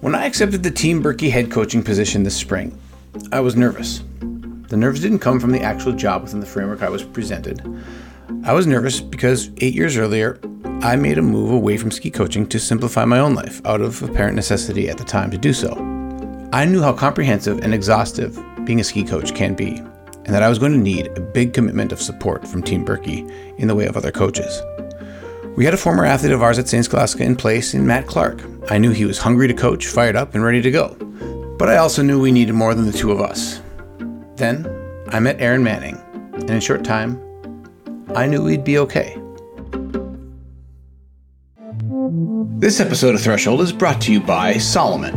When I accepted the Team Birkie head coaching position this spring, I was nervous. The nerves didn't come from the actual job within the framework I was presented. I was nervous because eight years earlier, I made a move away from ski coaching to simplify my own life out of apparent necessity at the time to do so. I knew how comprehensive and exhaustive being a ski coach can be, and that I was going to need a big commitment of support from Team Birkie in the way of other coaches. We had a former athlete of ours at St. Scholastica in place in Matt Clark. I knew he was hungry to coach, fired up, and ready to go. But I also knew we needed more than the two of us. Then I met Erin Moening, and in a short time, I knew we'd be okay. This episode of Threshold is brought to you by Salomon.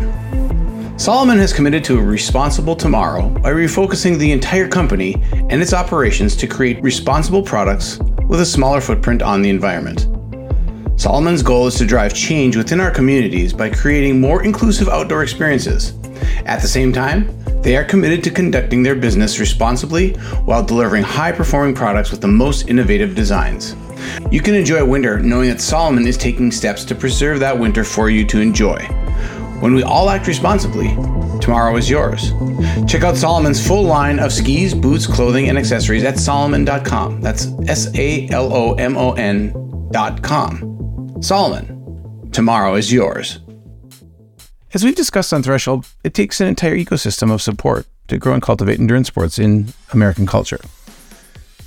Salomon has committed to a responsible tomorrow by refocusing the entire company and its operations to create responsible products with a smaller footprint on the environment. Salomon's goal is to drive change within our communities by creating more inclusive outdoor experiences. At the same time, they are committed to conducting their business responsibly while delivering high performing products with the most innovative designs. You can enjoy winter knowing that Salomon is taking steps to preserve that winter for you to enjoy. When we all act responsibly, tomorrow is yours. Check out Salomon's full line of skis, boots, clothing, and accessories at salomon.com. That's S A L O M O N.com. Salomon, tomorrow is yours. As we've discussed on Threshold, it takes an entire ecosystem of support to grow and cultivate endurance sports in American culture.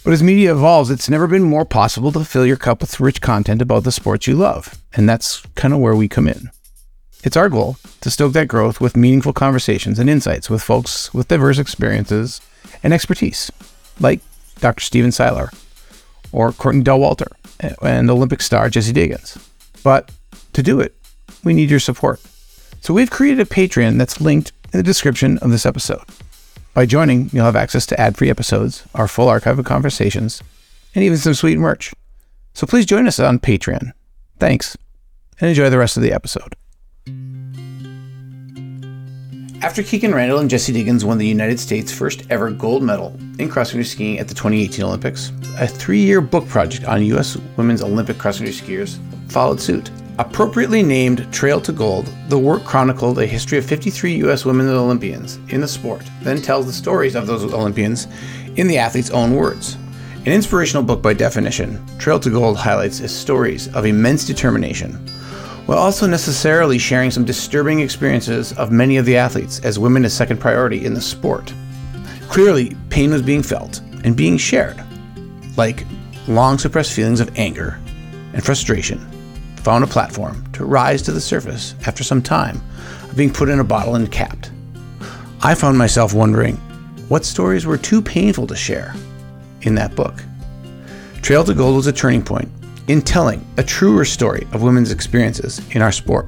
But as media evolves, it's never been more possible to fill your cup with rich content about the sports you love. And that's kind of where we come in. It's our goal to stoke that growth with meaningful conversations and insights with folks with diverse experiences and expertise, like Dr. Stephen Seiler or Courtney Dauwalter and Olympic star Jessie Diggins. But to do it, we need your support. So we've created a Patreon that's linked in the description of this episode. By joining, you'll have access to ad free episodes, our full archive of conversations, and even some sweet merch. So please join us on Patreon. Thanks, and enjoy the rest of the episode. After Kikkan Randall and Jessie Diggins won the United States' first ever gold medal in cross country skiing at the 2018 Olympics, a three year book project on U.S. women's Olympic cross country skiers followed suit. Appropriately named Trail to Gold, the work chronicled a history of 53 U.S. women Olympians in the sport, then tells the stories of those Olympians in the athletes' own words. An inspirational book by definition, Trail to Gold highlights stories of immense determination, while also necessarily sharing some disturbing experiences of many of the athletes, as women is second priority in the sport. Clearly, pain was being felt and being shared, like long suppressed feelings of anger and frustration found a platform to rise to the surface after some time of being put in a bottle and capped. I found myself wondering what stories were too painful to share in that book. Trail to Gold was a turning point in telling a truer story of women's experiences in our sport.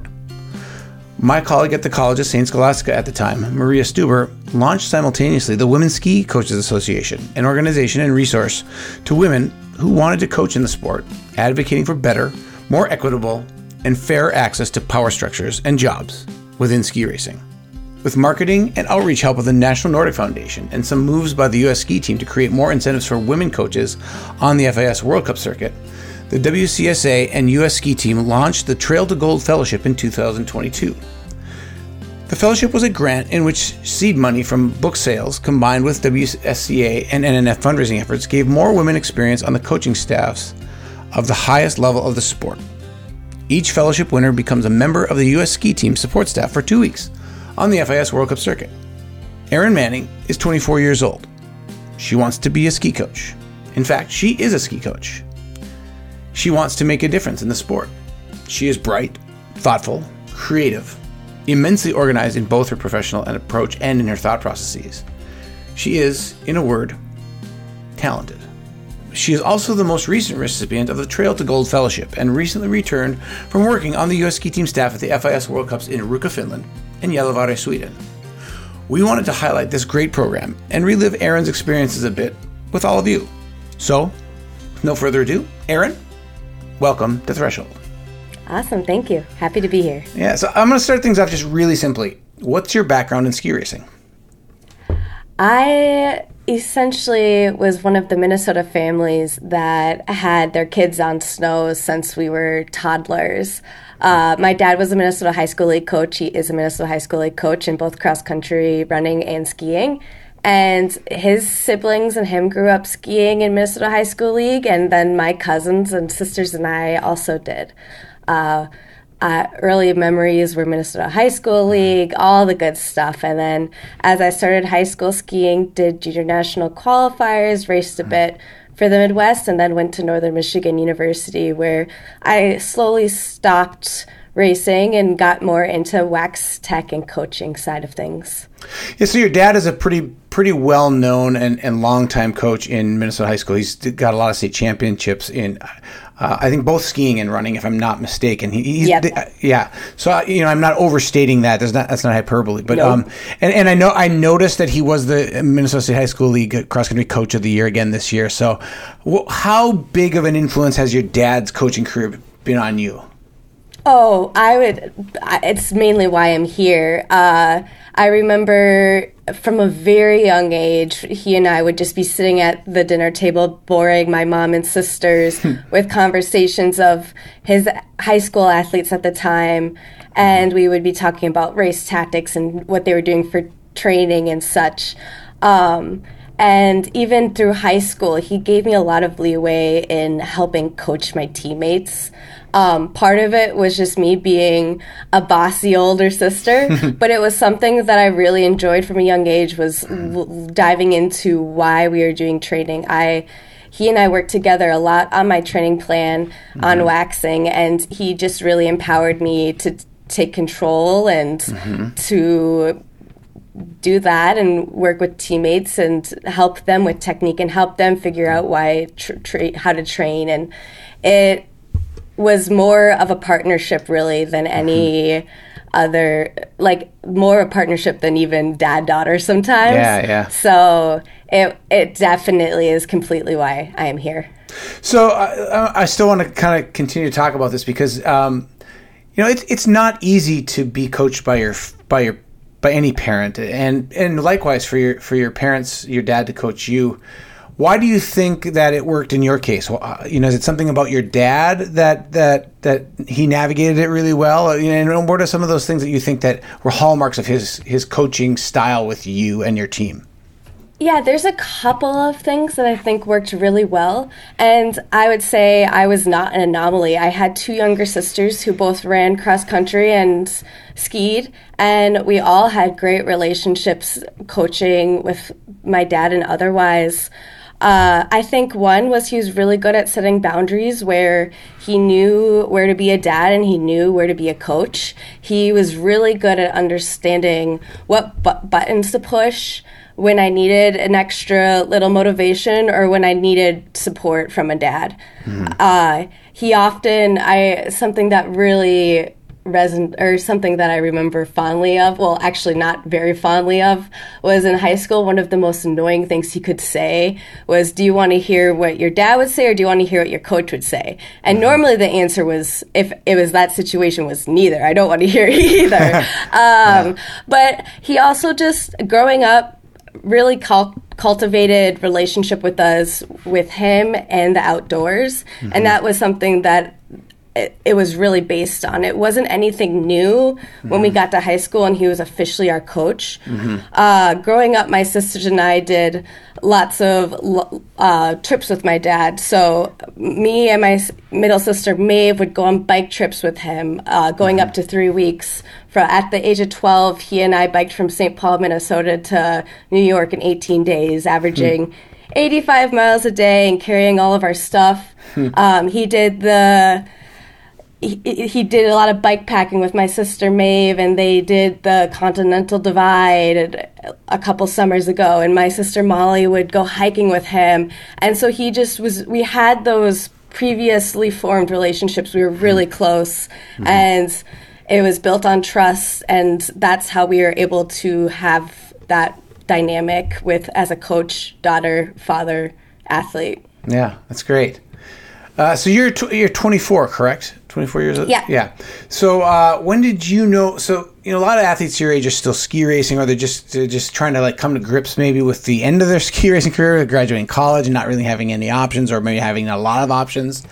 My colleague at the College of St. Scholastica at the time, Maria Stuber, launched simultaneously the Women's Ski Coaches Association, an organization and resource to women who wanted to coach in the sport, advocating for better, more equitable, and fair access to power structures and jobs within ski racing. With marketing and outreach help of the National Nordic Foundation and some moves by the U.S. ski team to create more incentives for women coaches on the FIS World Cup circuit, the WCSA and U.S. Ski Team launched the Trail to Gold Fellowship in 2022. The fellowship was a grant in which seed money from book sales combined with WSCA and NNF fundraising efforts gave more women experience on the coaching staffs of the highest level of the sport. Each fellowship winner becomes a member of the U.S. Ski Team support staff for two weeks on the FIS World Cup circuit. Erin Moening is 24 years old. She wants to be a ski coach. In fact, she is a ski coach. She wants to make a difference in the sport. She is bright, thoughtful, creative, immensely organized in both her professional approach and in her thought processes. She is, in a word, talented. She is also the most recent recipient of the Trail to Gold Fellowship and recently returned from working on the U.S. ski team staff at the FIS World Cups in Ruka, Finland and Gällivare, Sweden. We wanted to highlight this great program and relive Erin's experiences a bit with all of you. So, no further ado, Erin, welcome to Threshold. Awesome. Thank you. Happy to be here. Yeah, so I'm going to start things off just really simply. What's your background in ski racing? I essentially was one of the Minnesota families that had their kids on snow since we were toddlers. Uh, my dad was a Minnesota High School League coach. He is a Minnesota High School League coach in both cross country, running, and skiing. And his siblings and him grew up skiing in Minnesota High School League, and then my cousins and sisters and I also did. Uh, uh, early memories were Minnesota High School League, all the good stuff. And then as I started high school skiing, did junior national qualifiers, raced a bit for the Midwest, and then went to Northern Michigan University, where I slowly stopped racing and got more into wax tech and coaching side of things. Yeah, so your dad is a pretty pretty well known and, and long time coach in Minnesota high school. He's got a lot of state championships in uh, I think both skiing and running, if I'm not mistaken. He, he's, Yep. uh, yeah. So uh, you know, I'm not overstating that. That's not that's not hyperbole. But No. um, and and I know I noticed that he was the Minnesota State High School League cross country coach of the year again this year. So, wh- how big of an influence has your dad's coaching career been on you? Oh, I would. It's mainly why I'm here. Uh, I remember from a very young age, he and I would just be sitting at the dinner table, boring my mom and sisters with conversations of his high school athletes at the time. And we would be talking about race tactics and what they were doing for training and such. Um, and even through high school, he gave me a lot of leeway in helping coach my teammates. Um, part of it was just me being a bossy older sister, but it was something that I really enjoyed from a young age was l- mm. diving into why we were doing training. I he and I worked together a lot on my training plan mm-hmm. on waxing, and he just really empowered me to t- take control and mm-hmm. to do that and work with teammates and help them with technique and help them figure out why tr- tra- how to train. And it was more of a partnership really than any other like more a partnership than even dad daughter sometimes Yeah, yeah. so it it definitely is completely why I am here So I, I still want to kind of continue to talk about this because um, you know it's it's not easy to be coached by your by your by any parent, and and likewise for your for your parents, your dad to coach you. Why do you think that it worked in your case? Uh, you know, is it something about your dad that that that he navigated it really well? You know, and what are some of those things that you think that were hallmarks of his his coaching style with you and your team? Yeah, there's a couple of things that I think worked really well. And I would say I was not an anomaly. I had two younger sisters who both ran cross country and skied. And we all had great relationships coaching with my dad and otherwise. Uh, I think one was he was really good at setting boundaries where he knew where to be a dad and he knew where to be a coach. He was really good at understanding what bu- buttons to push when I needed an extra little motivation or when I needed support from a dad. Uh, he often, I something that really reson or something that I remember fondly of. Well, actually, not very fondly of was in high school. One of the most annoying things he could say was, "Do you want to hear what your dad would say, or do you want to hear what your coach would say?" And normally the answer was, if it was that situation, was neither. I don't want to hear either. um, But he also just growing up really cul- cultivated relationship with us with him and the outdoors and that was something that it, it was really based on. It wasn't anything new when we got to high school and he was officially our coach. Uh, growing up my sisters and i did lots of uh, trips with my dad. So me and my middle sister maeve would go on bike trips with him uh, going up to three weeks. For at the age of 12 he and i biked from st paul minnesota to new york in 18 days averaging 85 miles a day and carrying all of our stuff. Um, he did the he, he did a lot of bike packing with my sister Maeve, and they did the Continental Divide a couple summers ago. And my sister Molly would go hiking with him, and so he just was. We had those previously formed relationships. We were really mm-hmm. close, mm-hmm. and it was built on trust, and that's how we were able to have that dynamic with as a coach, daughter, father, athlete. Yeah, that's great. Uh, so you're tw- you're 24, correct? 24 years old. Yeah. Yeah. So uh, when did you know? So you know, a lot of athletes your age are still ski racing, or they're just they're just trying to like come to grips maybe with the end of their ski racing career, graduating college, and not really having any options, or maybe having a lot of options.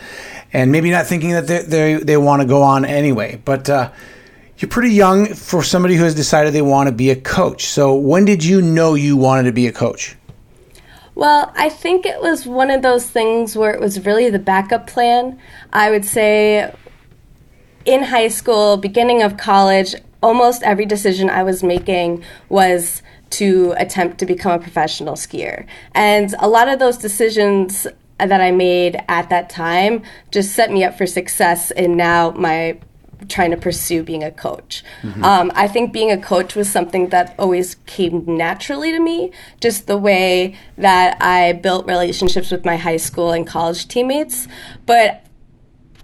and maybe not thinking that they they, they want to go on anyway. But uh, you're pretty young for somebody who has decided they want to be a coach. So when did you know you wanted to be a coach? Well, I think it was one of those things where it was really the backup plan. I would say in high school, beginning of college, almost every decision I was making was to attempt to become a professional skier. And a lot of those decisions that I made at that time just set me up for success in now my trying to pursue being a coach. Mm-hmm. Um, I think being a coach was something that always came naturally to me, just the way that I built relationships with my high school and college teammates. But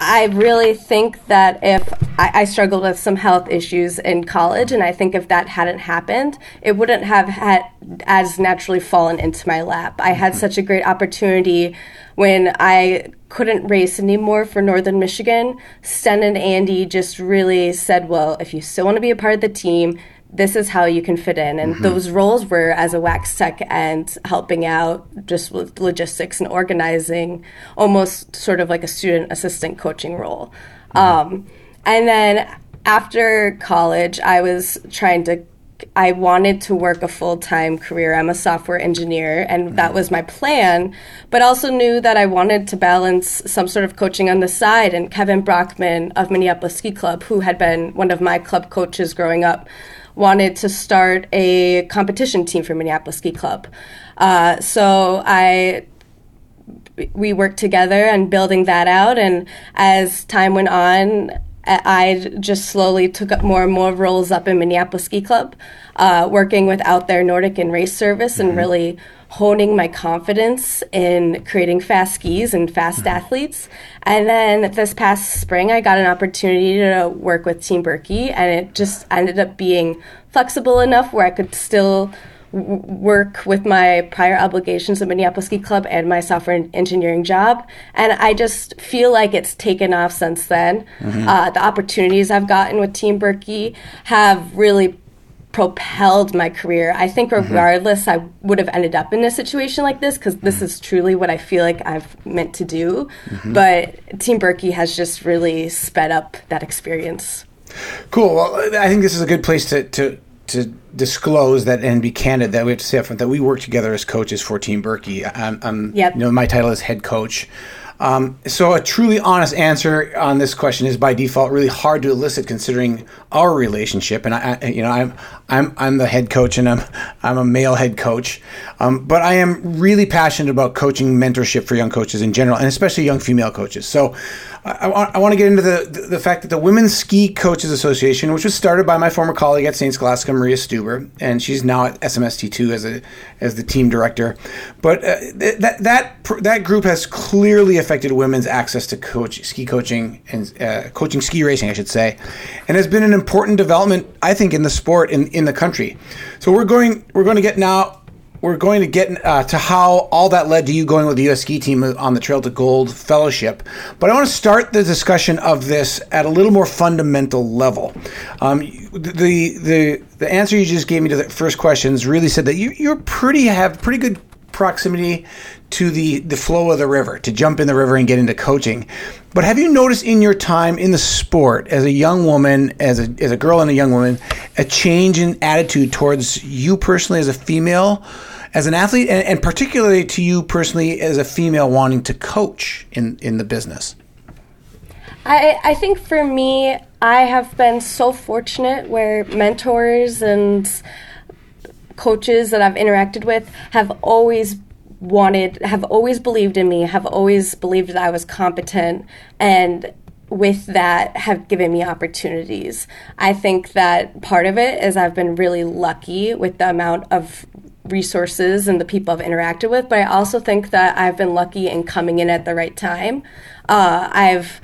I really think that if I, I, struggled with some health issues in college, and I think if that hadn't happened, it wouldn't have had as naturally fallen into my lap. I had such a great opportunity when I couldn't race anymore for Northern Michigan. Sten and Andy just really said, "Well, if you still want to be a part of the team, this is how you can fit in. And mm-hmm. those roles were as a wax tech and helping out just with logistics and organizing, almost sort of like a student assistant coaching role. Mm-hmm. Um, and then after college, I was trying to. I wanted to work a full time career. I'm a software engineer, and mm-hmm. that was my plan, but also knew that I wanted to balance some sort of coaching on the side. And Kevin Brockman of Minneapolis Ski Club, who had been one of my club coaches growing up, wanted to start a competition team for Minneapolis Ski Club. Uh, so I we worked together and building that out. And as time went on, I just slowly took up more and more roles up in Minneapolis Ski Club, uh, working with Out There Nordic and race service, and mm-hmm. really honing my confidence in creating fast skis and fast mm-hmm. athletes. And then this past spring, I got an opportunity to work with Team Birkie, and it just ended up being flexible enough where I could still work with my prior obligations at Minneapolis Ski Club and my software engineering job. And I just feel like it's taken off since then. Mm-hmm. Uh, the opportunities I've gotten with Team Birkie have really propelled my career. I think mm-hmm. regardless, mm-hmm. I would have ended up in a situation like this because this mm-hmm. is truly what I feel like I've meant to do. Mm-hmm. But Team Birkie has just really sped up that experience. Cool. Well, I think this is a good place to, to to disclose that and be candid that we have to say up front that we work together as coaches for Team Birkie. I'm, I'm yep. you know, my title is head coach. Um, so a truly honest answer on this question is by default really hard to elicit considering our relationship. And I, I you know, I'm I'm I'm the head coach and I'm I'm a male head coach, um, but I am really passionate about coaching mentorship for young coaches in general, and especially young female coaches. So I, I, want to get into the, the fact that the Women's Ski Coaches Association, which was started by my former colleague at St. Scholastica, Maria Stuber, and she's now at SMST2 as a as the team director. But uh, that that that group has clearly affected women's access to coach ski coaching and uh, coaching ski racing, I should say, and has been an important development, I think, in the sport in in the country. So we're going we're going to get now we're going to get uh, to how all that led to you going with the U.S. ski team on the Trail to Gold Fellowship. But I want to start the discussion of this at a little more fundamental level. Um, the the the answer you just gave me to the first questions really said that you you're pretty have pretty good proximity to the, the flow of the river, to jump in the river and get into coaching. But have you noticed in your time in the sport, as a young woman, as a, as a girl and a young woman, a change in attitude towards you personally as a female as an athlete, and, and particularly to you personally as a female wanting to coach in, in the business? I, I think for me, I have been so fortunate where mentors and coaches that I've interacted with have always wanted, have always believed in me, have always believed that I was competent, and with that have given me opportunities. I think that part of it is I've been really lucky with the amount of resources and the people I've interacted with, but I also think that I've been lucky in coming in at the right time. Uh, I've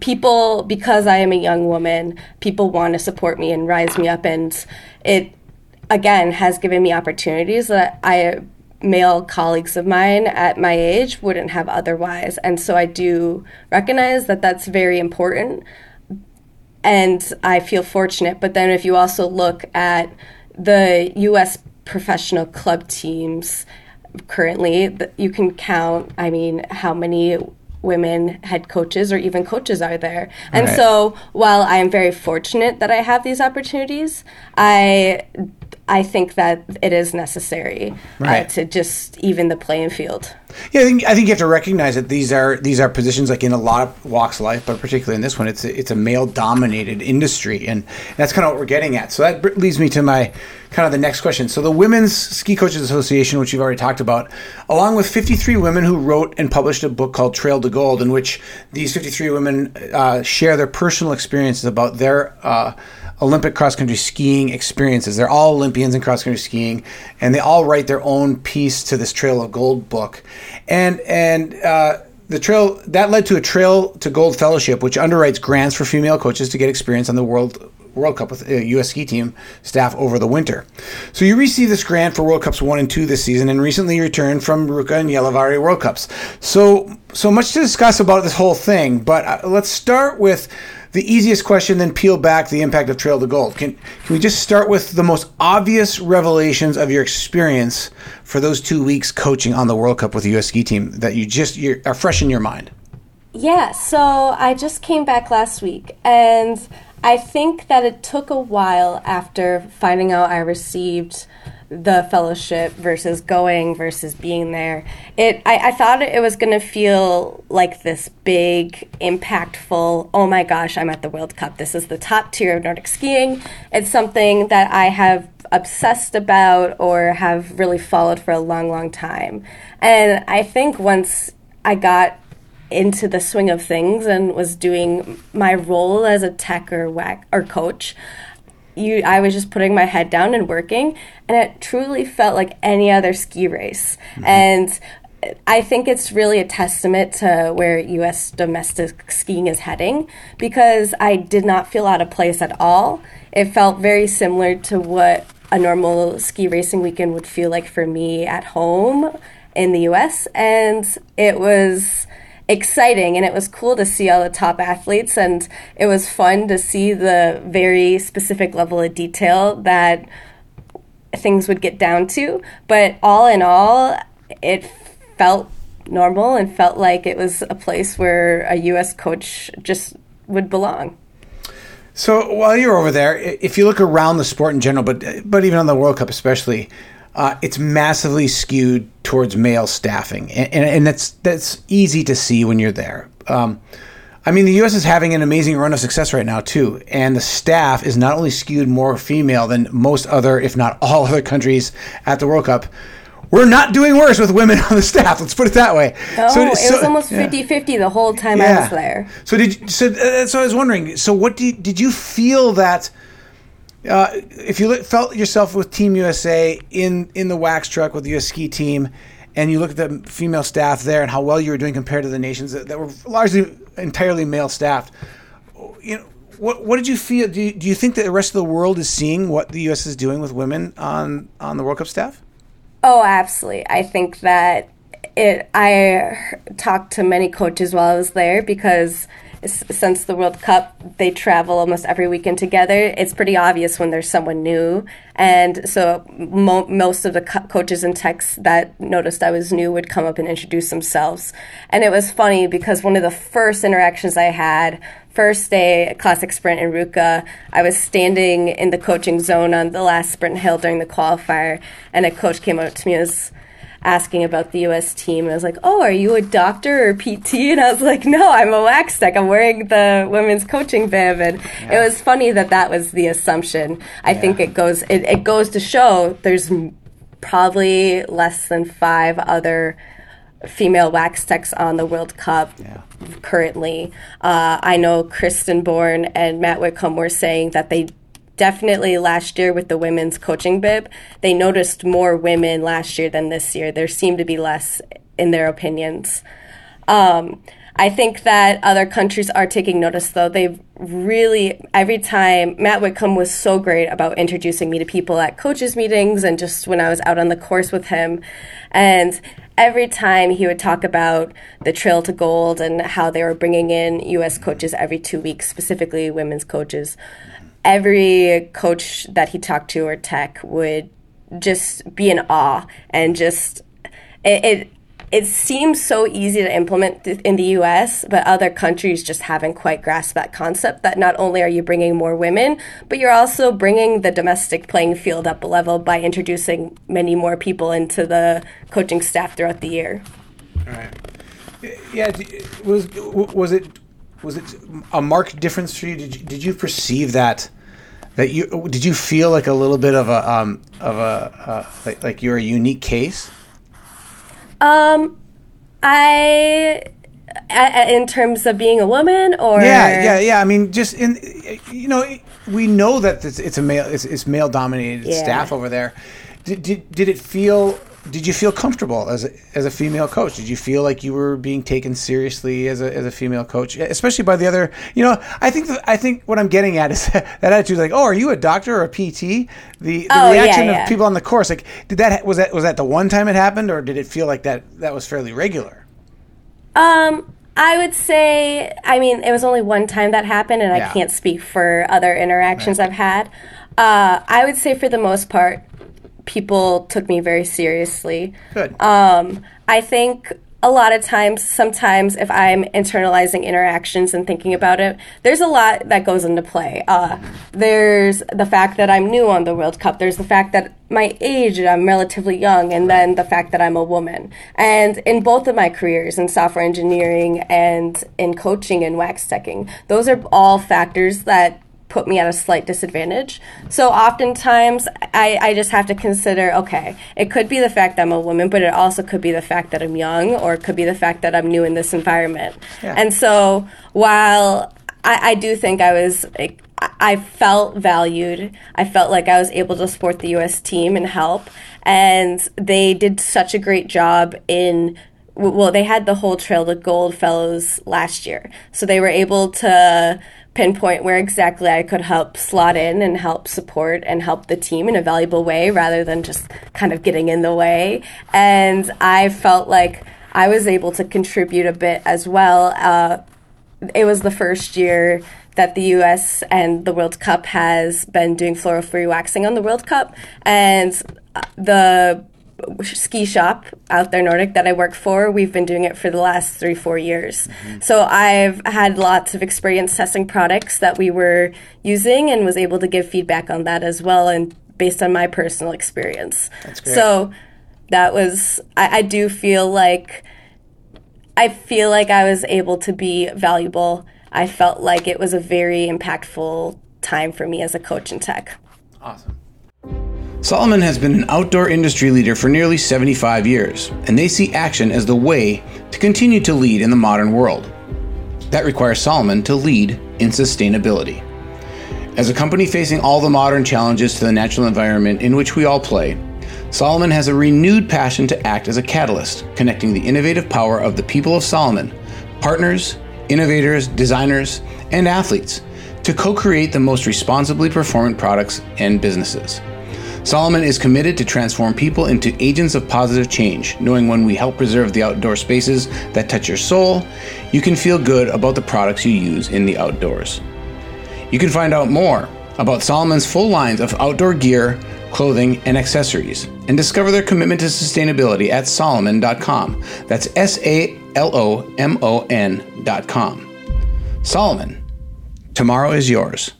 people because I am a young woman, people want to support me and rise me up, and it again has given me opportunities that I male colleagues of mine at my age wouldn't have otherwise. And so I do recognize that that's very important. And I feel fortunate. But then if you also look at the US professional club teams currently, you can count, I mean, how many women head coaches or even coaches are there. And right. so while I am very fortunate that I have these opportunities, I I think that it is necessary uh, right. uh, to just even the playing field. Yeah, I think I think you have to recognize that these are these are positions like in a lot of walks of life, but particularly in this one, it's a, it's a male dominated industry, and that's kind of what we're getting at. So that leads me to my kind of the next question. So the Women's Ski Coaches Association, which you've already talked about, along with 53 women who wrote and published a book called Trail to Gold, in which these 53 women uh, share their personal experiences about their uh, Olympic cross country skiing experiences. They're all Olympians in cross country skiing, and they all write their own piece to this Trail of Gold book. And and uh, the trail that led to a Trail to Gold fellowship, which underwrites grants for female coaches to get experience on the world World Cup with U.S. ski team staff over the winter. So you received this grant for World Cups one and two this season, and recently returned from Ruka and Gällivare World Cups. So so much to discuss about this whole thing, but uh, let's start with the easiest question, then peel back the impact of Trail to Gold. Can, can we just start with the most obvious revelations of your experience for those two weeks coaching on the World Cup with the U.S. ski team that you just are fresh in your mind? Yeah, so I just came back last week, and I think that it took a while after finding out I received the fellowship versus going versus being there. It I, I thought it was gonna feel like this big, impactful, oh my gosh, I'm at the World Cup. This is the top tier of Nordic skiing. It's something that I have obsessed about or have really followed for a long, long time. And I think once I got into the swing of things and was doing my role as a tech or whack or coach, you I was just putting my head down and working and it truly felt like any other ski race. Mm-hmm. And I think it's really a testament to where US domestic skiing is heading because I did not feel out of place at all. It felt very similar to what a normal ski racing weekend would feel like for me at home in the US and it was exciting and it was cool to see all the top athletes and it was fun to see the very specific level of detail that things would get down to. But all in all it felt normal and felt like it was a place where a US coach just would belong. So while you're over there if you look around the sport in general but but even on the World Cup especially uh, it's massively skewed towards male staffing, and, and, and, that's that's easy to see when you're there. Um, I mean, the U.S. is having an amazing run of success right now too, and the staff is not only skewed more female than most other, if not all other countries at the World Cup. We're not doing worse with women on the staff. Let's put it that way. Oh, so, it so, was almost 50-50 yeah. the whole time yeah. I was there. So did so? Uh, so I was wondering. So what did did you feel that? Uh, if you felt yourself with Team USA in in the wax truck with the US ski team, and you look at the female staff there and how well you were doing compared to the nations that, that were largely entirely male staffed, you know, what what did you feel? Do you, do you think that the rest of the world is seeing what the U.S. is doing with women on on the World Cup staff? Oh, absolutely. I think that it. I talked to many coaches while I was there because since the World Cup, they travel almost every weekend together. It's pretty obvious when there's someone new. And so mo- most of the co- coaches and techs that noticed I was new would come up and introduce themselves. And it was funny because one of the first interactions I had, first day classic sprint in Ruka, I was standing in the coaching zone on the last sprint hill during the qualifier, and a coach came up to me and was asking about the U.S. team. And I was like, "Oh, are you a doctor or PT?" And I was like, "No, I'm a wax tech. I'm wearing the women's coaching bib." And yeah. it was funny that that was the assumption. I yeah. think it goes it, it goes to show there's probably less than five other female wax techs on the World Cup yeah. currently. Uh, I know Kristen Bourne and Matt Whitcomb were saying that they definitely last year with the women's coaching bib, they noticed more women last year than this year. There seemed to be less in their opinions. Um, I think that other countries are taking notice, though. They've really, every time, Matt Whitcomb was so great about introducing me to people at coaches' meetings and just when I was out on the course with him. And every time he would talk about the trail to gold and how they were bringing in U.S. coaches every two weeks, specifically women's coaches every coach that he talked to or tech would just be in awe and just it, it it seems so easy to implement in the US, but other countries just haven't quite grasped that concept that not only are you bringing more women, but you're also bringing the domestic playing field up a level by introducing many more people into the coaching staff throughout the year. Right. Yeah, was was it was it a marked difference for you? Did you, did you perceive that that you did you feel like a little bit of a um, of a uh, like, like you're a unique case? Um, I in terms of being a woman or yeah yeah yeah i mean just in you know we know that it's, it's a male it's, it's male dominated yeah. staff over there did, did, did it feel did you feel comfortable as a, as a female coach? Did you feel like you were being taken seriously as a, as a female coach, especially by the other? You know, I think I think what I'm getting at is that attitude, like, oh, are you a doctor or a PT? The, the oh, reaction yeah, yeah. of people on the course, like, did that was that was that the one time it happened, or did it feel like that that was fairly regular? Um, I would say, I mean, it was only one time that happened, and yeah. I can't speak for other interactions right. I've had. Uh, I would say, for the most part, people took me very seriously. Good. Um, I think a lot of times, sometimes if I'm internalizing interactions and thinking about it, there's a lot that goes into play. Uh, there's the fact that I'm new on the World Cup. There's the fact that my age, I'm relatively young, and then the fact that I'm a woman. And in both of my careers, in software engineering and in coaching and wax teching, those are all factors that put me at a slight disadvantage. So oftentimes I, I just have to consider okay, it could be the fact that I'm a woman, but it also could be the fact that I'm young or it could be the fact that I'm new in this environment. Yeah. And so while I, I do think I was. I felt valued. I felt like I was able to support the U.S. team and help. And they did such a great job in well, they had the whole Trail to Gold fellows last year. So they were able to pinpoint where exactly I could help slot in and help support and help the team in a valuable way rather than just kind of getting in the way. And I felt like I was able to contribute a bit as well. Uh, it was the first year that the US and the World Cup has been doing fluoro free waxing on the World Cup. And the ski shop out there Nordic that I work for, we've been doing it for the last three, four years. Mm-hmm. So I've had lots of experience testing products that we were using and was able to give feedback on that as well and based on my personal experience. So that was I, I do feel like I feel like I was able to be valuable. I felt like it was a very impactful time for me as a coach in tech. Awesome. Salomon has been an outdoor industry leader for nearly 75 years, and they see action as the way to continue to lead in the modern world. That requires Salomon to lead in sustainability. As a company facing all the modern challenges to the natural environment in which we all play, Salomon has a renewed passion to act as a catalyst, connecting the innovative power of the people of Salomon, partners, innovators, designers, and athletes, to co create the most responsibly performant products and businesses. Salomon is committed to transform people into agents of positive change, knowing when we help preserve the outdoor spaces that touch your soul, you can feel good about the products you use in the outdoors. You can find out more about Salomon's full lines of outdoor gear, clothing, and accessories, and discover their commitment to sustainability at Salomon.com. That's S A L O M O N.com. Salomon, tomorrow is yours.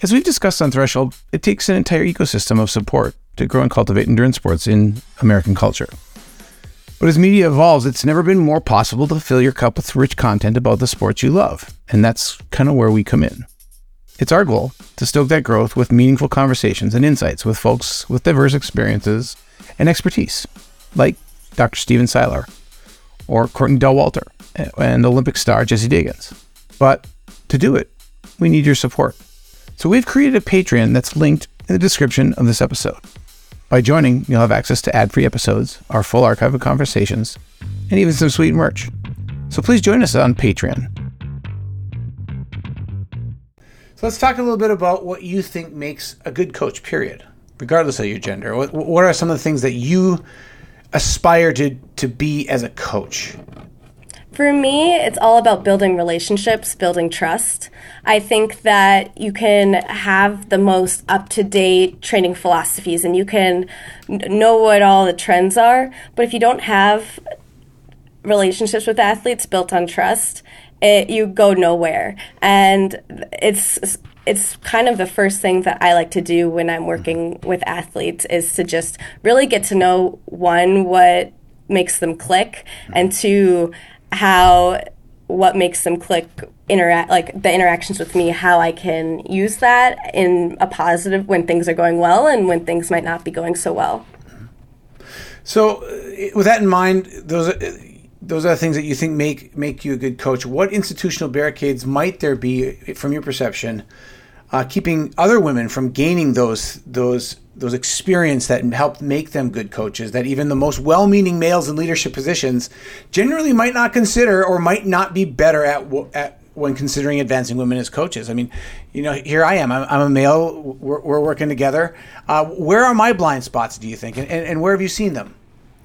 As we've discussed on Threshold, it takes an entire ecosystem of support to grow and cultivate endurance sports in American culture. But as media evolves, it's never been more possible to fill your cup with rich content about the sports you love. And that's kind of where we come in. It's our goal to stoke that growth with meaningful conversations and insights with folks with diverse experiences and expertise, like Dr. Stephen Seiler or Courtney Dauwalter eh, and Olympic star Jessie Diggins. But to do it, we need your support. So we've created a Patreon that's linked in the description of this episode. By joining, you'll have access to ad free episodes, our full archive of conversations, and even some sweet merch. So please join us on Patreon. So let's talk a little bit about what you think makes a good coach, period, regardless of your gender. What, what are some of the things that you aspire to, to be as a coach? For me, it's all about building relationships, building trust. I think that you can have the most up to date training philosophies and you can know what all the trends are, but if you don't have relationships with athletes built on trust, it, you go nowhere. And it's it's kind of the first thing that I like to do when I'm working with athletes is to just really get to know one what makes them click and two how what makes them click interact like the interactions with me how i can use that in a positive when things are going well and when things might not be going so well. So uh, with that in mind those are, those are the things that you think make make you a good coach. What institutional barricades might there be from your perception uh, keeping other women from gaining those those those experience that help make them good coaches that even the most well-meaning males in leadership positions generally might not consider or might not be better at, at when considering advancing women as coaches. I mean, you know, here I am. I'm, I'm a male. We're, we're working together. Uh, where are my blind spots? Do you think, and, and, and where have you seen them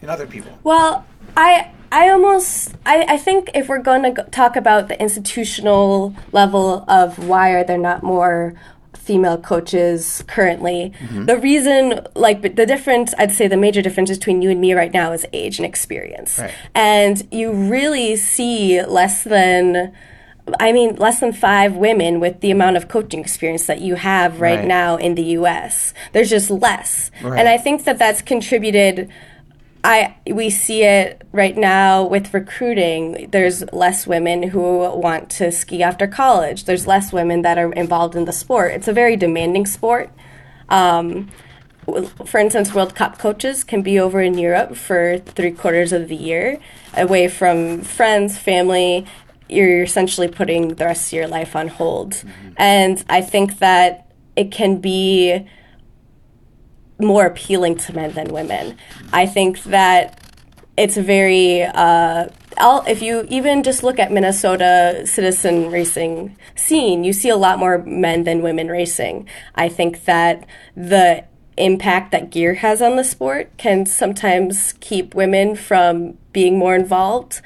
in other people? Well, I I almost I, I think if we're going to talk about the institutional level of why are there not more female coaches currently. Mm-hmm. The reason, like, the difference, I'd say the major difference between you and me right now is age and experience. Right. And you really see less than. I mean, less than five women with the amount of coaching experience that you have right, right. now in the US. There's just less. Right. And I think that that's contributed I we see it right now with recruiting. There's less women who want to ski after college. There's less women that are involved in the sport. It's a very demanding sport. Um, for instance, World Cup coaches can be over in Europe for three quarters of the year, away from friends, family. You're essentially putting the rest of your life on hold. Mm-hmm. And I think that it can be more appealing to men than women. I think that it's very uh, if you even just look at Minnesota citizen racing scene, you see a lot more men than women racing. I think that the impact that gear has on the sport can sometimes keep women from being more involved.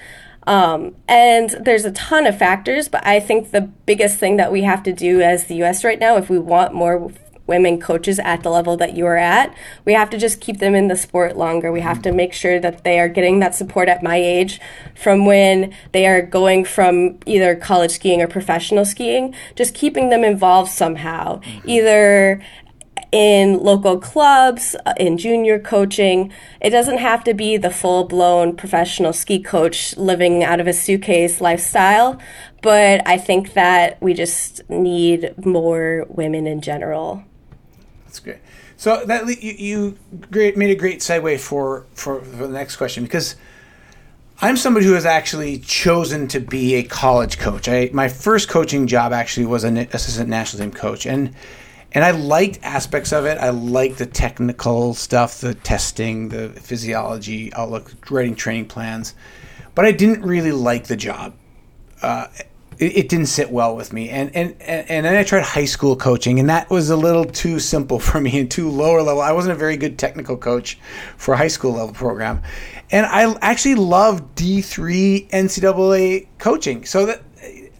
Um, and there's a ton of factors, but I think the biggest thing that we have to do as the US right now, if we want more women coaches at the level that you are at. We have to just keep them in the sport longer. We have to make sure that they are getting that support at my age from when they are going from either college skiing or professional skiing, just keeping them involved somehow, mm-hmm. either in local clubs, uh, in junior coaching. It doesn't have to be the full blown professional ski coach living out of a suitcase lifestyle, but I think that we just need more women in general. That's great. So that you, you great made a great segue for, for for the next question because I'm somebody who has actually chosen to be a college coach. I my first coaching job actually was an assistant national team coach, and and I liked aspects of it. I liked the technical stuff, the testing, the physiology outlook, writing training plans, but I didn't really like the job. Uh, it, it, didn't sit well with me. And, and, and then I tried high school coaching, and that was a little too simple for me and too lower level. I wasn't a very good technical coach for a high school level program. And I actually love D3 NCAA coaching. So that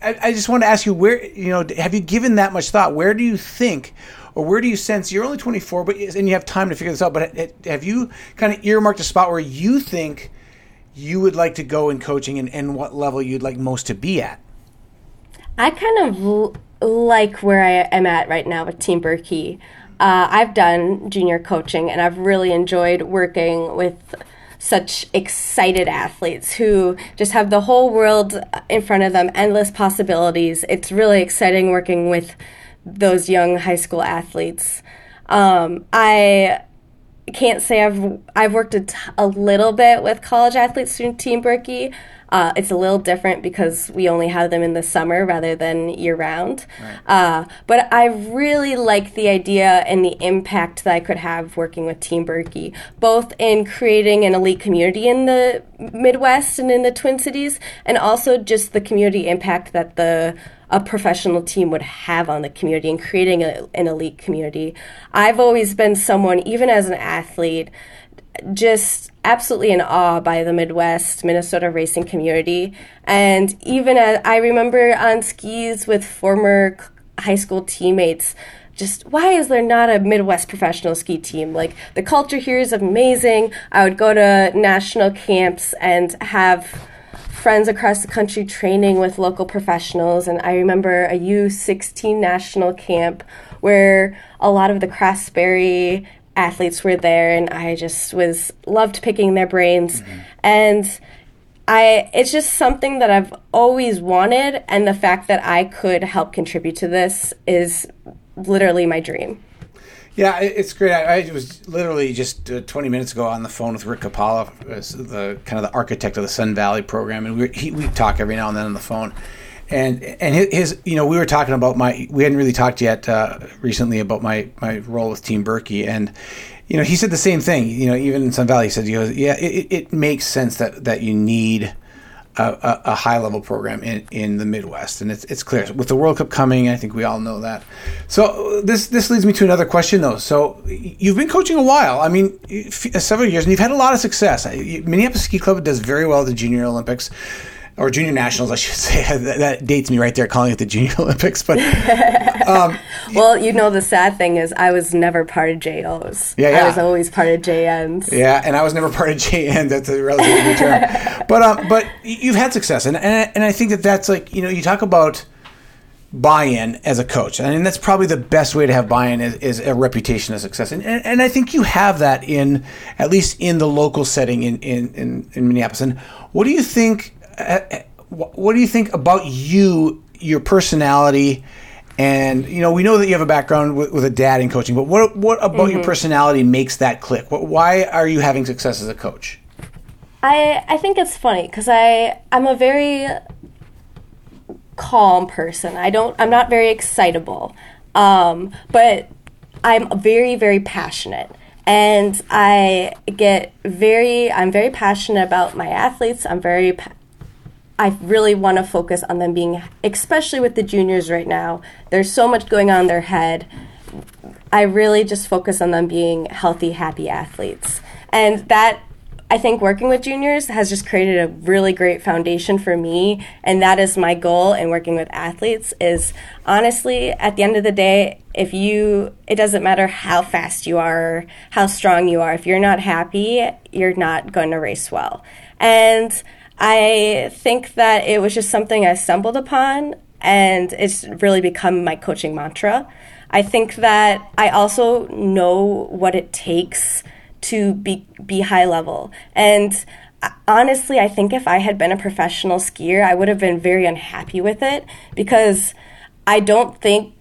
I, I just want to ask you where, you know, have you given that much thought? Where do you think or where do you sense you're only 24 but and you have time to figure this out but have you kind of earmarked a spot where you think you would like to go in coaching and, and what level you'd like most to be at I kind of l- like where I am at right now with Team Birkie. Uh, I've done junior coaching and I've really enjoyed working with such excited athletes who just have the whole world in front of them, endless possibilities. It's really exciting working with those young high school athletes. Um, I can't say I've I've worked a, t- a little bit with college athletes through Team Birkie. Uh, it's a little different because we only have them in the summer rather than year round. Right. Uh, but I really like the idea and the impact that I could have working with Team Birkie, both in creating an elite community in the Midwest and in the Twin Cities, and also just the community impact that the a professional team would have on the community and creating a, an elite community. I've always been someone, even as an athlete, just absolutely in awe by the Midwest Minnesota racing community. And even as I remember on skis with former high school teammates, just why is there not a Midwest professional ski team? Like the culture here is amazing. I would go to national camps and have friends across the country training with local professionals, and I remember a U16 national camp where a lot of the Craftsbury athletes were there, and I just was loved picking their brains. Mm-hmm. And I it's just something that I've always wanted and the fact that I could help contribute to this is literally my dream. Yeah, it's great. I, I was literally just uh, 20 minutes ago on the phone with Rick Kapala, the kind of the architect of the Sun Valley program, and we he, we talk every now and then on the phone. And and his, you know, we were talking about my. We hadn't really talked yet uh, recently about my my role with Team Birkie, and you know, he said the same thing. You know, even in Sun Valley, he said, he goes, yeah, it, it makes sense that, that you need a, a, a, high level program in, in the Midwest, and it's it's clear with the World Cup coming. I think we all know that. So this this leads me to another question, though. So you've been coaching a while. I mean, several years, and you've had a lot of success. Minneapolis Ski Club does very well at the Junior Olympics or junior nationals, I should say. that, that, dates me right there, calling it the Junior Olympics. But um, well, you know, the sad thing is, I was never part of JOs. Yeah, yeah. I was always part of JNs. Yeah, and I was never part of JN. That's a relatively new term. But um, but you've had success, and, and and I think that that's like you know you talk about buy-in as a coach. I mean, that's probably the best way to have buy-in is, is a reputation of success. And, and, and, I think you have that in, at least in the local setting in, in, in, in Minneapolis. And what do you think what do you think about you, your personality, and you know we know that you have a background with, with a dad in coaching, but what what about mm-hmm. your personality makes that click? What, why are you having success as a coach? I I think it's funny because I I'm a very calm person. I don't I'm not very excitable, um, but I'm very very passionate and I get very I'm very passionate about my athletes. I'm very I really want to focus on them being, especially with the juniors right now. There's so much going on in their head. I really just focus on them being healthy, happy athletes. And that, I think, working with juniors has just created a really great foundation for me. And that is my goal in working with athletes is honestly, at the end of the day, if you, it doesn't matter how fast you are, how strong you are, if you're not happy, you're not going to race well. And I think that it was just something I stumbled upon, and it's really become my coaching mantra. I think that I also know what it takes to be be high level. And uh, honestly, I think if I had been a professional skier, I would have been very unhappy with it because I don't think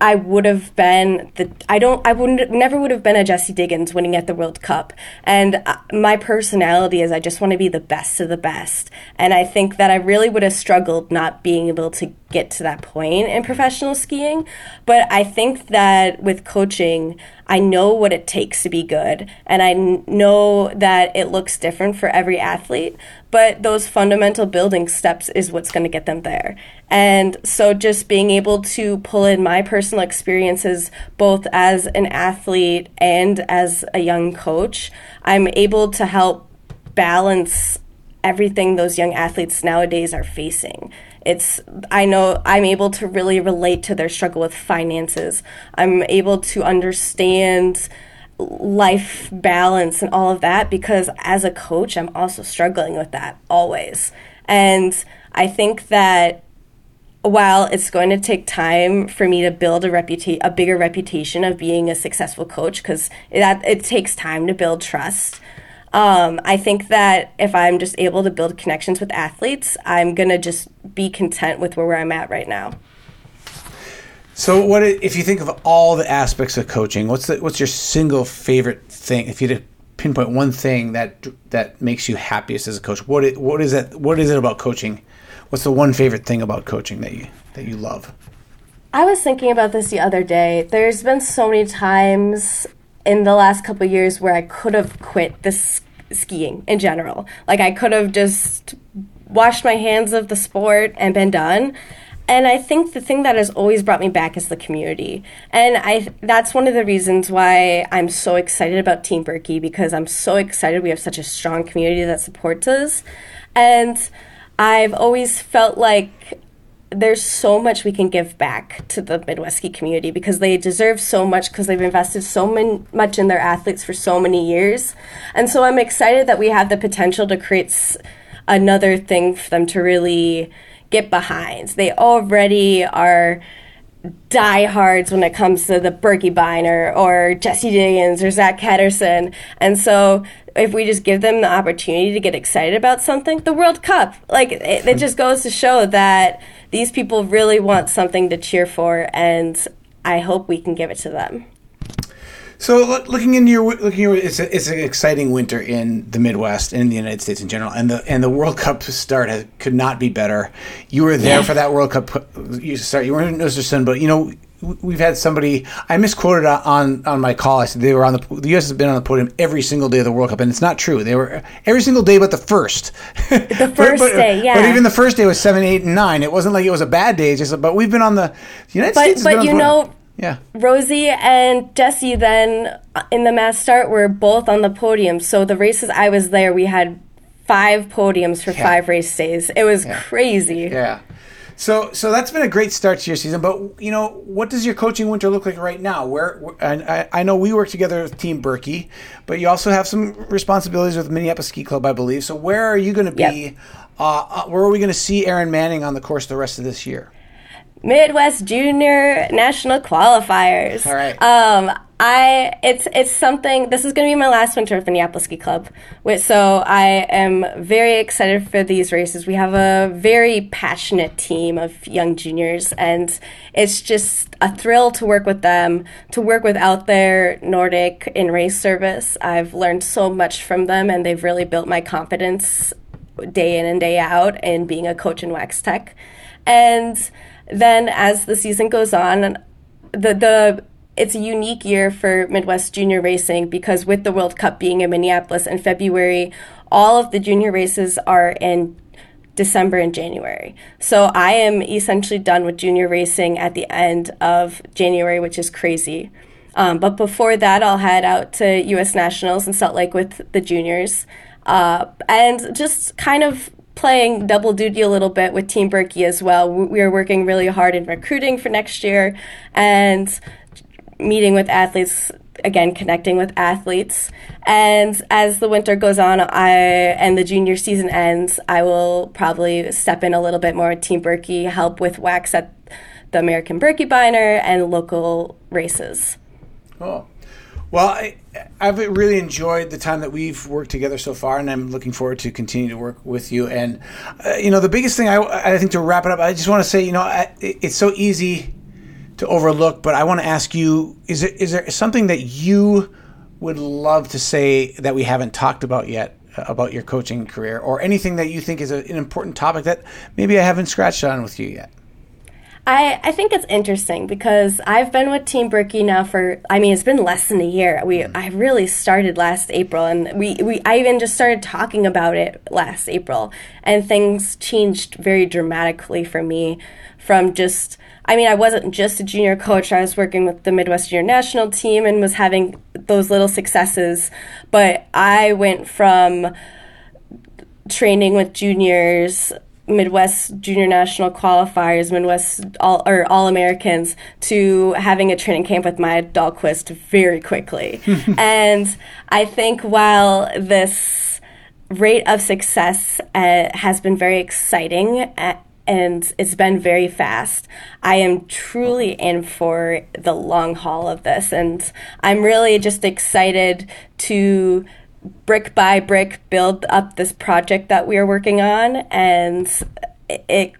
I would have been the I don't I wouldn't never would have been a Jessie Diggins winning at the World Cup. And uh, my personality is I just want to be the best of the best. And I think that I really would have struggled not being able to get to that point in professional skiing. But I think that with coaching, I know what it takes to be good, and I know that it looks different for every athlete, but those fundamental building steps is what's going to get them there. And so just being able to pull in my personal experiences, both as an athlete and as a young coach, I'm able to help balance everything those young athletes nowadays are facing it's i know i'm able to really relate to their struggle with finances i'm able to understand life balance and all of that because as a coach i'm also struggling with that always and i think that while it's going to take time for me to build a reputation a bigger reputation of being a successful coach because that it takes time to build trust um, I think that if I'm just able to build connections with athletes, I'm gonna just be content with where I'm at right now. So, what if you think of all the aspects of coaching? What's the, what's your single favorite thing? If you had to pinpoint one thing that that makes you happiest as a coach, what it, what is it? What is it about coaching? What's the one favorite thing about coaching that you that you love? I was thinking about this the other day. There's been so many times in the last couple years where I could have quit this skiing in general. Like I could have just washed my hands of the sport and been done. And I think the thing that has always brought me back is the community. And I that's one of the reasons why I'm so excited about Team Birkie because I'm so excited we have such a strong community that supports us. And I've always felt like there's so much we can give back to the Midwest ski community because they deserve so much because they've invested so much in their athletes for so many years. And so I'm excited that we have the potential to create s- another thing for them to really get behind. They already are diehards when it comes to the Birkebein or, or Jessie Diggins or Zak Ketterson. And so if we just give them the opportunity to get excited about something, the World Cup, like it, it just goes to show that these people really want something to cheer for. And I hope we can give it to them. So looking into your looking your, it's a, it's an exciting winter in the Midwest and in the United States in general, and the and the World Cup start has, could not be better. You were there yeah. for that World Cup. You start. You weren't Mr. Sun, but you know we've had somebody I misquoted on on my call. I said they were on the the U.S. has been on the podium every single day of the World Cup, and it's not true. They were every single day but the first. The first but, but, day, yeah. But even the first day was seven, eight, and nine. It wasn't like it was a bad day. Just but we've been on the, the United but, States. But you know yeah. Rosie and Jessie then uh, in the mass start were both on the podium. So the races I was there, we had five podiums for yeah. five race days. It was yeah. crazy. Yeah. So, so that's been a great start to your season. But you know, what does your coaching winter look like right now? Where, I, I know we work together with Team Birkie, but you also have some responsibilities with Minneapolis Ski Club, I believe. So, where are you going to be? Yep. Uh, uh, where are we going to see Erin Moening on the course the rest of this year? Midwest Junior National Qualifiers. All right. Um, I it's it's something. This is going to be my last winter with the Minneapolis Ski Club, so I am very excited for these races. We have a very passionate team of young juniors, and it's just a thrill to work with them. To work with Out There Nordic in race service, I've learned so much from them, and they've really built my confidence day in and day out in being a coach in Wax Tech, and then as the season goes on, the the it's a unique year for Midwest junior racing because with the World Cup being in Minneapolis in February, all of the junior races are in December and January. So I am essentially done with junior racing at the end of January, which is crazy. Um, but before that, I'll head out to U.S. Nationals in Salt Lake with the juniors uh, and just kind of playing double duty a little bit with Team Birkie as well. We are working really hard in recruiting for next year and meeting with athletes again connecting with athletes. And as the winter goes on i and the junior season ends i will probably step in a little bit more team Birkie, help with wax at the american Birkebeiner and local races. Oh. Well I, I've really enjoyed the time that we've worked together so far, and I'm looking forward to continue to work with you. And uh, you know, the biggest thing I, I think to wrap it up, I just want to say, you know, I, it's so easy to overlook, but I want to ask you: is there is there something that you would love to say that we haven't talked about yet uh, about your coaching career, or anything that you think is a, an important topic that maybe I haven't scratched on with you yet? I, I think it's interesting because I've been with Team Birkie now for I mean it's been less than a year. We mm. I really started last April and we, we I even just started talking about it last April and things changed very dramatically for me from just I mean I wasn't just a junior coach, I was working with the Midwest Junior National team and was having those little successes, but I went from training with juniors Midwest Junior National qualifiers, Midwest all or All Americans, to having a training camp with Maja Dahlqvist very quickly. and I think while this rate of success uh, has been very exciting uh, and it's been very fast. I am truly in for the long haul of this, and I'm really just excited to brick by brick build up this project that we are working on and it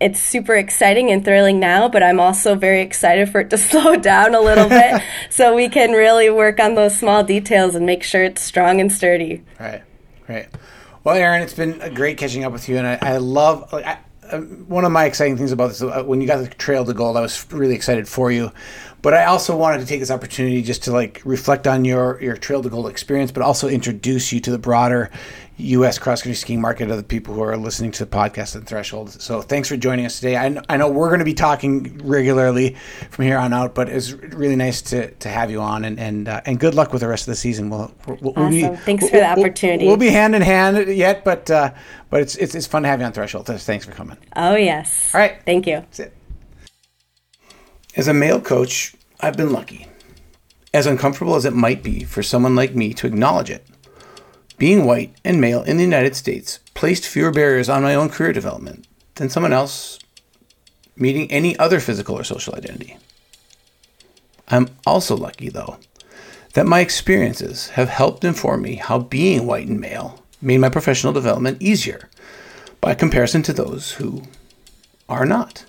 it's super exciting and thrilling now, but I'm also very excited for it to slow down a little bit so we can really work on those small details and make sure it's strong and sturdy. Right, right. Well, Erin, it's been great catching up with you, and I, I love. I, one of my exciting things about this uh, when you got the trail to gold, I was really excited for you. But I also wanted to take this opportunity just to like reflect on your your trail to gold experience, but also introduce you to the broader U.S. cross country skiing market of the people who are listening to the podcast and Threshold. So thanks for joining us today. I, I know we're going to be talking regularly from here on out, but it's really nice to, to have you on and and uh, and good luck with the rest of the season. We'll, we'll, we'll awesome. Be, thanks we'll, for the opportunity. We'll, be hand in hand yet, but uh, but it's, it's it's fun to have you on Threshold. Thanks for coming. Oh yes. All right. Thank you. As a male coach, I've been lucky. As uncomfortable as it might be for someone like me to acknowledge it, being white and male in the United States placed fewer barriers on my own career development than someone else meeting any other physical or social identity. I'm also lucky, though, that my experiences have helped inform me how being white and male made my professional development easier by comparison to those who are not.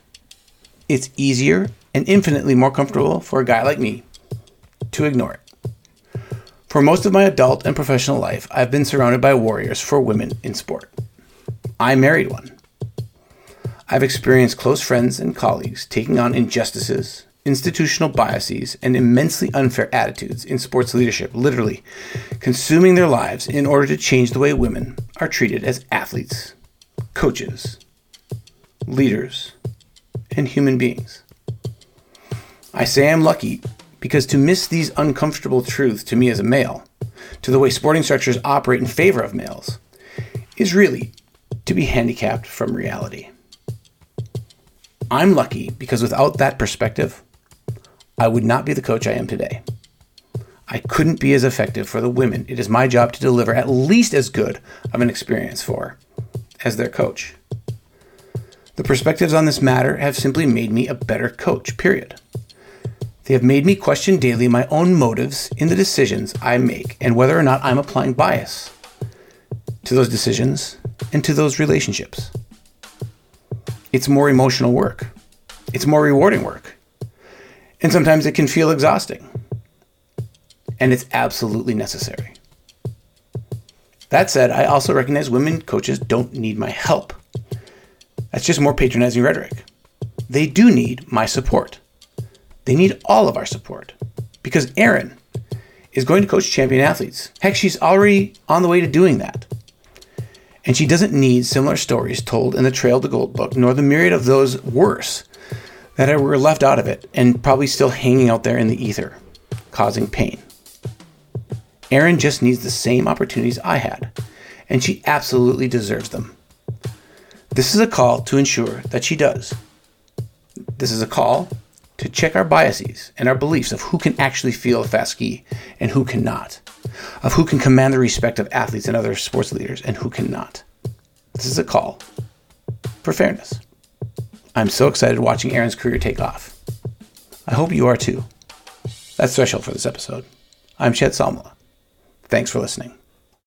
It's easier and infinitely more comfortable for a guy like me to ignore it. For most of my adult and professional life, I've been surrounded by warriors for women in sport. I married one. I've experienced close friends and colleagues taking on injustices, institutional biases, and immensely unfair attitudes in sports leadership, literally consuming their lives in order to change the way women are treated as athletes, coaches, leaders, and human beings. I say I'm lucky because to miss these uncomfortable truths to me as a male, to the way sporting structures operate in favor of males, is really to be handicapped from reality. I'm lucky because without that perspective, I would not be the coach I am today. I couldn't be as effective for the women it is my job to deliver at least as good of an experience for as their coach. The perspectives on this matter have simply made me a better coach, period. They have made me question daily my own motives in the decisions I make and whether or not I'm applying bias to those decisions and to those relationships. It's more emotional work, it's more rewarding work, and sometimes it can feel exhausting. And it's absolutely necessary. That said, I also recognize women coaches don't need my help. That's just more patronizing rhetoric. They do need my support. They need all of our support because Erin is going to coach champion athletes. Heck, she's already on the way to doing that. And she doesn't need similar stories told in the Trail to Gold book, nor the myriad of those worse that were left out of it and probably still hanging out there in the ether, causing pain. Erin just needs the same opportunities I had, and she absolutely deserves them. This is a call to ensure that she does. This is a call to check our biases and our beliefs of who can actually feel a fast ski and who cannot, of who can command the respect of athletes and other sports leaders and who cannot. This is a call for fairness. I'm so excited watching Erin's career take off. I hope you are too. That's Threshold for this episode. I'm Chad Salmela. Thanks for listening.